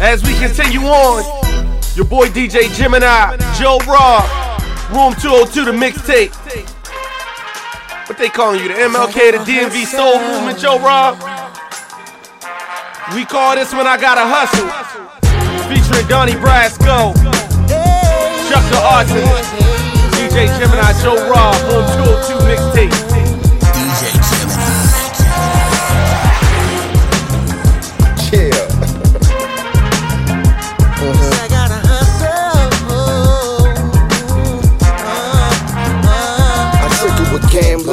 As we continue on, your boy DJ Gemini, JoRob, Room 202, the mixtape. What they calling you, the MLK, the DMV Soul Movement, JoRob? We call this when I Gotta Hustle. Featuring Donnie Brasco, Chuck Da Arsonist, DJ Gemini, JoRob, Room 202 mixtape.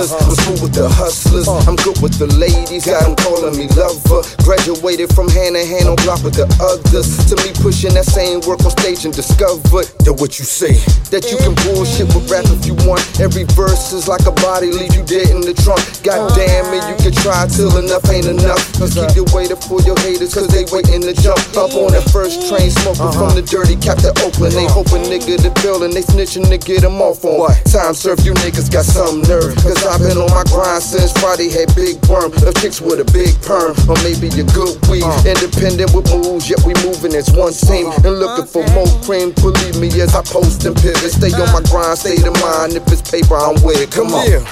Gamblers, I'm smooth with the hustlers. Uh. I'm good with the ladies, got them calling me lover. Graduated from hand to hand on block with the others. To me, pushing that same work on stage and discovered that what you say. That you can bullshit with rap if you want. Every verse is like a body, leave you dead in the trunk. God damn it, you can try till enough ain't enough. Just keep you waiting for your haters, cause they waiting to jump up on that first train, smoking from uh-huh. the dirty cap to Oakland. They uh-huh. hoping nigga the building, they snitching to get them off on. Time serve you niggas got some nerve. Cause I've been on my grind since Friday, had big worm. Of chicks with a big perm, or maybe a good weed. Uh. Independent with moves, yet we moving as one team. Uh. And looking for more cream, believe me as I post and pivot. Stay on my grind, stay of mind. If it's paper, I'm with it. Come on.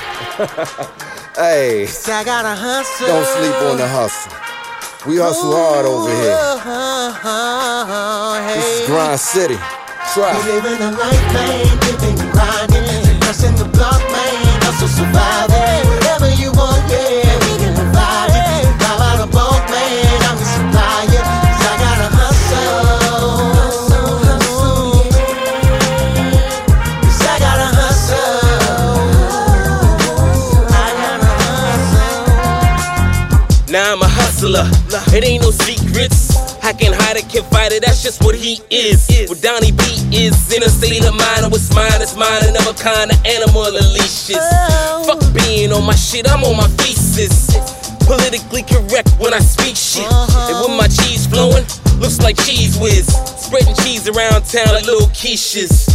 hey, I gotta hustle. don't sleep on the hustle. We hustle hard over here. Uh-huh, uh-huh, this is Grind City. Try. Now I'm a hustler. It ain't no secrets. I can hide it, can fight it. That's just what he is. What Donnie B is in a state of mind. What's mine is mine. Another kind of animal leashes. Oh. Fuck being on my shit. I'm on my thesis. Politically correct when I speak shit. Uh-huh. And with my cheese flowing, looks like Cheez Whiz. Spreading cheese around town like little quiches.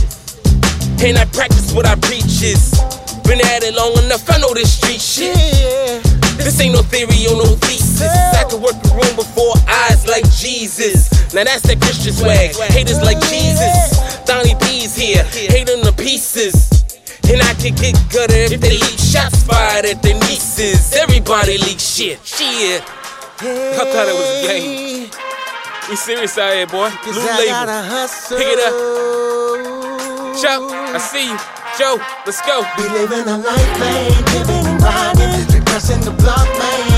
And I practice what I preach is. Been at it long enough, I know this street shit. Yeah. This ain't no theory or no thesis. I can work the room before eyes like Jesus. Now that's that Christian swag. Haters like Jesus. Donnie B's here, hating the pieces. And I can get gutter if they leak shots fired at their nieces. Everybody leak shit. Shit. I thought it was a game. We serious out here, boy. Blue label. Pick it up. Chuck, I see you. Joe, let's go. We living a life, man, and the block, man,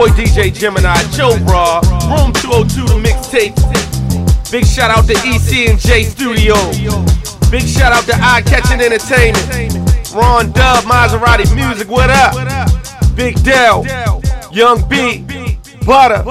boy DJ Gemini, JoRob, Room 202, the mixtape. Big shout out to EC and J Studio. Big shout out to Eye Catching Entertainment. Ron Dub, Maserati Music, what up? Big Dell, Young B, Butter,